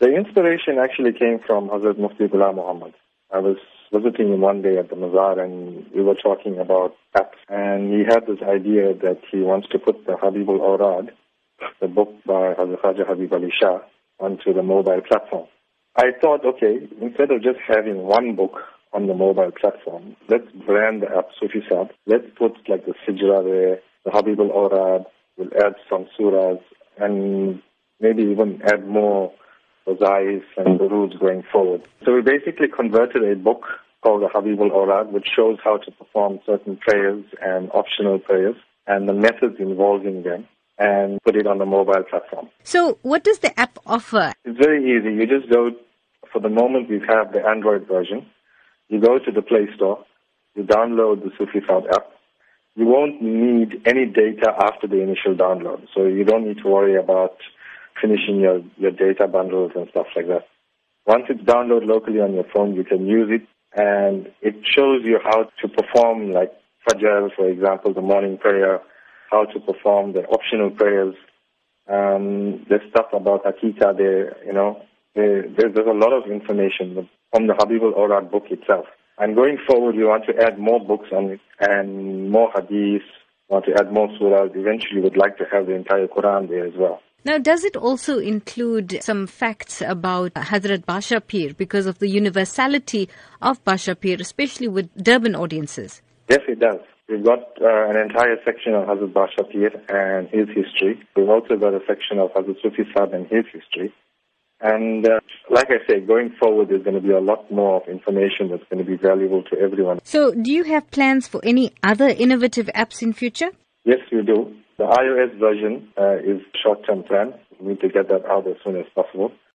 The inspiration actually came from Hazrat Mufti Ghulam Muhammad. I was visiting him one day at the Mazar and we were talking about apps and he had this idea that he wants to put the Habibul Awrad, the book by Hazrat Khaja Habib Ali Shah, onto the mobile platform. I thought, okay, instead of just having one book on the mobile platform, let's brand the app Sufi Sab. Let's put like the Sijra there, the Habibul Awrad, we'll add some surahs and maybe even add more Wazaif and the rules going forward. So we basically converted a book called the Habibul Awrad, which shows how to perform certain prayers and optional prayers and the methods involving them and put it on the mobile platform. So what does the app offer? It's very easy. You just go, for the moment we have the Android version. You go to the Play Store, you download the Sufi Saab app. You won't need any data after the initial download. So you don't need to worry about finishing your, your data bundles and stuff like that. Once it's downloaded locally on your phone, you can use it and it shows you how to perform like Fajr, for example, the morning prayer, how to perform the optional prayers. Um, there's stuff about Hakika there, you know. There, there's, a lot of information from the Habibul Awrad book itself. And going forward, we want to add more books on it and more hadiths, want to add more surahs. Eventually, we'd like to have the entire Quran there as well. Now, does it also include some facts about Hazrat Badsha Peer because of the universality of Badsha Peer, especially with Durban audiences? Yes, it does. We've got uh, an entire section of Hazrat Badsha Peer and his history. We've also got a section of Hazrat Sufi Saab and his history. And uh, like I said, going forward, there's going to be a lot more of information that's going to be valuable to everyone. So, do you have plans for any other innovative apps in future? Yes, we do. The iOS version uh, is short-term plan. We need to get that out as soon as possible.